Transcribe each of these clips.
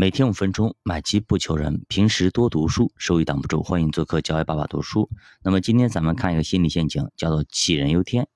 每天五分钟，买基不求人。平时多读书，收益挡不住。欢迎做客教爱爸爸读书。那么今天咱们看一个心理陷阱，叫做杞人忧天。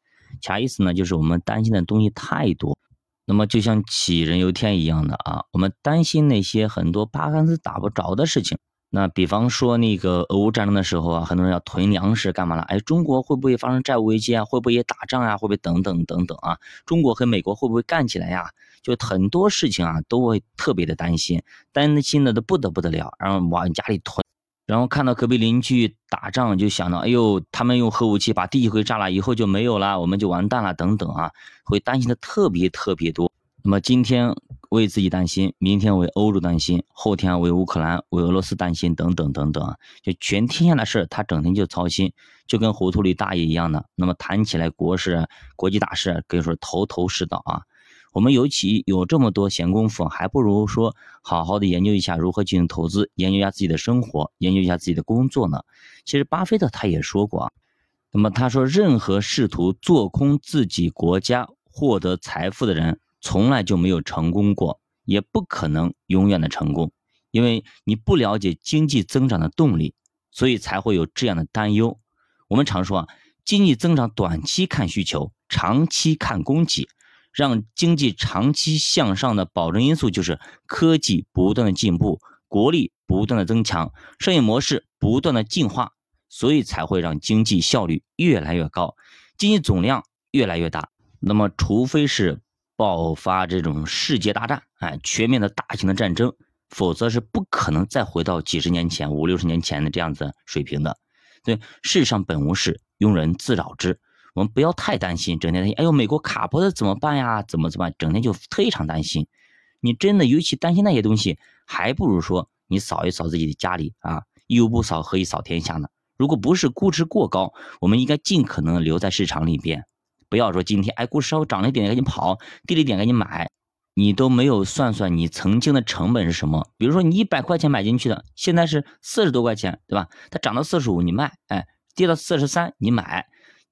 啥意思呢？就是我们担心的东西太多，那么就像杞人忧天一样的啊，我们担心那些很多八竿子打不着的事情。那比方说那个俄乌战争的时候啊，很多人要囤粮食干嘛了？哎，中国会不会发生债务危机啊？会不会也打仗啊？会不会等等等等啊？中国和美国会不会干起来呀？就很多事情啊，都会特别的担心，担心的都不得不得了，然后往家里囤，然后看到隔壁邻居打仗，就想到，哎呦，他们用核武器把地球炸了，以后就没有了，我们就完蛋了，等等啊，会担心的特别特别多。那么今天。为自己担心，明天为欧洲担心，后天为乌克兰、为俄罗斯担心，等等等等，就全天下的事他整天就操心，就跟糊涂里大爷一样的。那么谈起来国事、国际大事，可以说头头是道啊。我们尤其有这么多闲工夫，还不如说好好的研究一下如何进行投资，研究一下自己的生活，研究一下自己的工作呢。其实巴菲特他也说过啊，那么他说，任何试图做空自己国家获得财富的人。从来就没有成功过，也不可能永远的成功，因为你不了解经济增长的动力，所以才会有这样的担忧。我们常说啊，经济增长短期看需求，长期看供给。让经济长期向上的保证因素就是科技不断的进步，国力不断的增强，商业模式不断的进化，所以才会让经济效率越来越高，经济总量越来越大。那么，除非是。爆发这种世界大战，哎，全面的大型的战争，否则是不可能再回到几十年前、五六十年前的这样子水平的。对，世上本无事，庸人自扰之。我们不要太担心，整天担心，哎呦，美国卡脖子怎么办呀？怎么怎么办？整天就非常担心。你真的尤其担心那些东西，还不如说你扫一扫自己的家里啊，一屋不扫，何以扫天下呢？如果不是估值过高，我们应该尽可能留在市场里边。不要说今天哎，股市稍微涨了一点赶紧跑，低了一点赶紧买，你都没有算算你曾经的成本是什么？比如说你一百块钱买进去的，现在是四十多块钱，对吧？它涨到四十五你卖，哎，跌到四十三你买，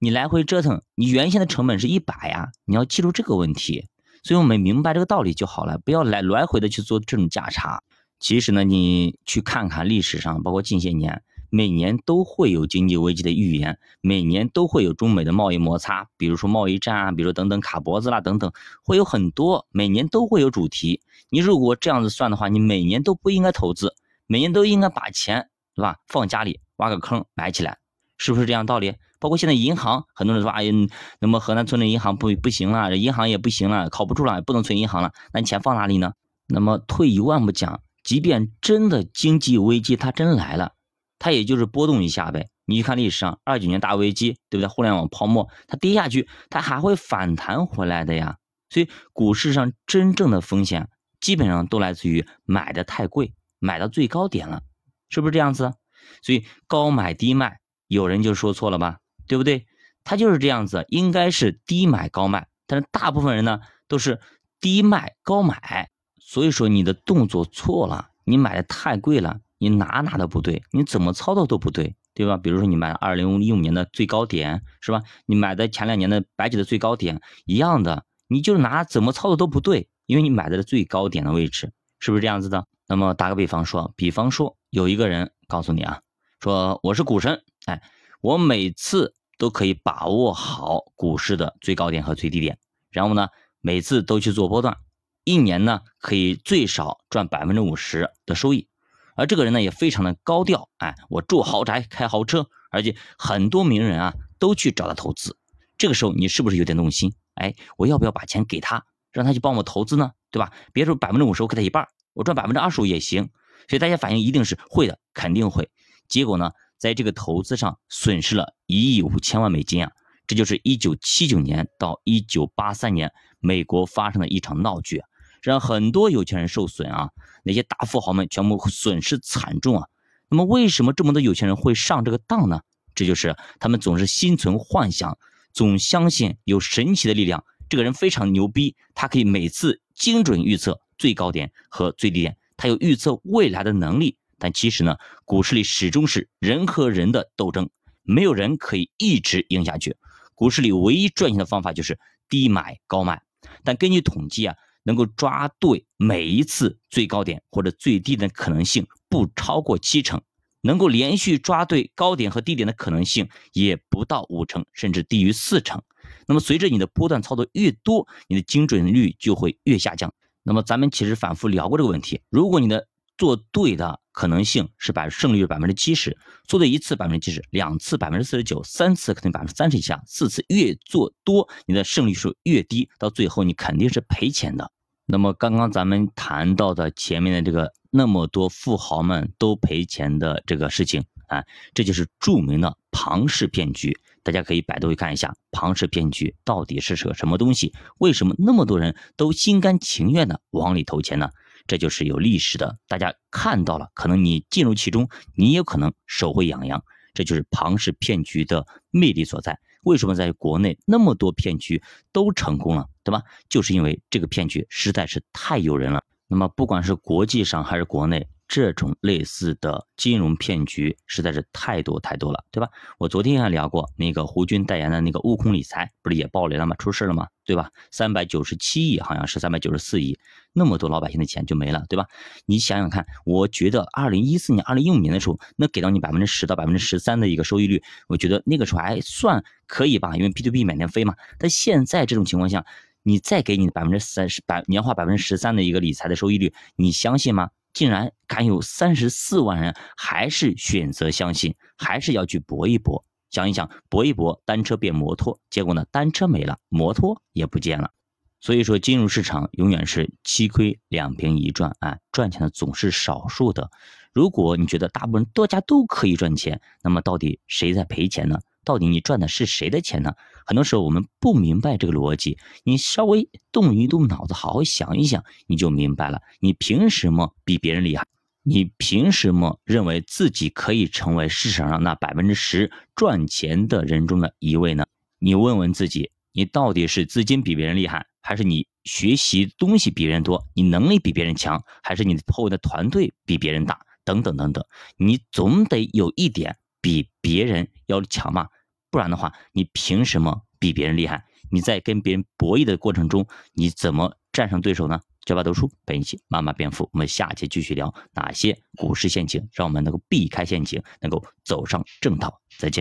你来回折腾，你原先的成本是一百呀，你要记住这个问题。所以我们明白这个道理就好了，不要来来回的去做这种价差。其实呢，你去看看历史上，包括近些年。每年都会有经济危机的预言，每年都会有中美的贸易摩擦，比如说贸易战啊，比如说等等卡脖子啦等等，会有很多，每年都会有主题。你如果这样子算的话，你每年都不应该投资，每年都应该把钱，对吧？放家里挖个坑埋起来，是不是这样道理？包括现在银行，很多人说，哎呀，那么河南村的银行不不行了，这银行也不行了，靠不住了，不能存银行了，那你钱放哪里呢？那么退一万步讲，即便真的经济危机它真来了。它也就是波动一下呗，你去看历史上二九年大危机，对不对？互联网泡沫，它跌下去，它还会反弹回来的呀。所以股市上真正的风险，基本上都来自于买的太贵，买到最高点了，是不是这样子？所以高买低卖，有人就说错了吧，对不对？它就是这样子，应该是低买高卖，但是大部分人呢都是低卖高买，所以说你的动作错了，你买的太贵了。你哪哪都不对，你怎么操作都不对，对吧？比如说你买二零一五年的最高点，是吧？你买的前两年的白酒的最高点一样的，你就拿怎么操作都不对，因为你买的最高点的位置，是不是这样子的？那么打个比方说，比方说有一个人告诉你啊，说我是股神，哎，我每次都可以把握好股市的最高点和最低点，然后呢，每次都去做波段，一年呢可以最少赚百分之五十的收益。而这个人呢也非常的高调，哎，我住豪宅，开豪车，而且很多名人啊都去找他投资。这个时候你是不是有点动心？哎，我要不要把钱给他，让他去帮我投资呢？对吧？别说百分之五十，我给他一半，我赚百分之二十五也行。所以大家反应一定是会的，肯定会。结果呢，在这个投资上损失了一亿五千万美金啊！这就是一九七九年到一九八三年美国发生的一场闹剧。让很多有钱人受损啊，那些大富豪们全部损失惨重啊。那么，为什么这么多有钱人会上这个当呢？这就是他们总是心存幻想，总相信有神奇的力量。这个人非常牛逼，他可以每次精准预测最高点和最低点，他有预测未来的能力。但其实呢，股市里始终是人和人的斗争，没有人可以一直赢下去。股市里唯一赚钱的方法就是低买高卖。但根据统计啊。能够抓对每一次最高点或者最低的可能性不超过七成，能够连续抓对高点和低点的可能性也不到五成，甚至低于四成。那么随着你的波段操作越多，你的精准率就会越下降。那么咱们其实反复聊过这个问题，如果你的做对的可能性是百胜率是百分之七十，做对一次百分之七十，两次百分之四十九，三次可能百分之三十以下，四次越做多，你的胜率数越低，到最后你肯定是赔钱的。那么刚刚咱们谈到的前面的这个那么多富豪们都赔钱的这个事情啊，这就是著名的庞氏骗局。大家可以百度去看一下庞氏骗局到底是个什么东西？为什么那么多人都心甘情愿的往里投钱呢？这就是有历史的，大家看到了，可能你进入其中，你也可能手会痒痒。这就是庞氏骗局的魅力所在。为什么在国内那么多骗局都成功了，对吧？就是因为这个骗局实在是太诱人了。那么不管是国际上还是国内。这种类似的金融骗局实在是太多太多了，对吧？我昨天还聊过那个胡军代言的那个悟空理财，不是也爆雷了吗？出事了吗？对吧？三百九十七亿，好像是三百九十四亿，那么多老百姓的钱就没了，对吧？你想想看，我觉得二零一四年、二零一五年的时候，那给到你百分之十到百分之十三的一个收益率，我觉得那个时候还算可以吧，因为 P to P 满天飞嘛。但现在这种情况下，你再给你百分之三十百年化百分之十三的一个理财的收益率，你相信吗？竟然敢有三十四万人还是选择相信，还是要去搏一搏。想一想，搏一搏，单车变摩托，结果呢，单车没了，摩托也不见了。所以说，金融市场永远是七亏两平一赚啊，赚钱的总是少数的。如果你觉得大部分大家都可以赚钱，那么到底谁在赔钱呢？到底你赚的是谁的钱呢？很多时候我们不明白这个逻辑，你稍微动一动脑子，好好想一想，你就明白了。你凭什么比别人厉害？你凭什么认为自己可以成为市场上那百分之十赚钱的人中的一位呢？你问问自己，你到底是资金比别人厉害，还是你学习东西比别人多，你能力比别人强，还是你后的团队比别人大？等等等等，你总得有一点。比别人要强嘛，不然的话，你凭什么比别人厉害？你在跟别人博弈的过程中，你怎么战胜对手呢？教爸读书陪你一起慢慢变富。我们下期继续聊哪些股市陷阱，让我们能够避开陷阱，能够走上正道。再见。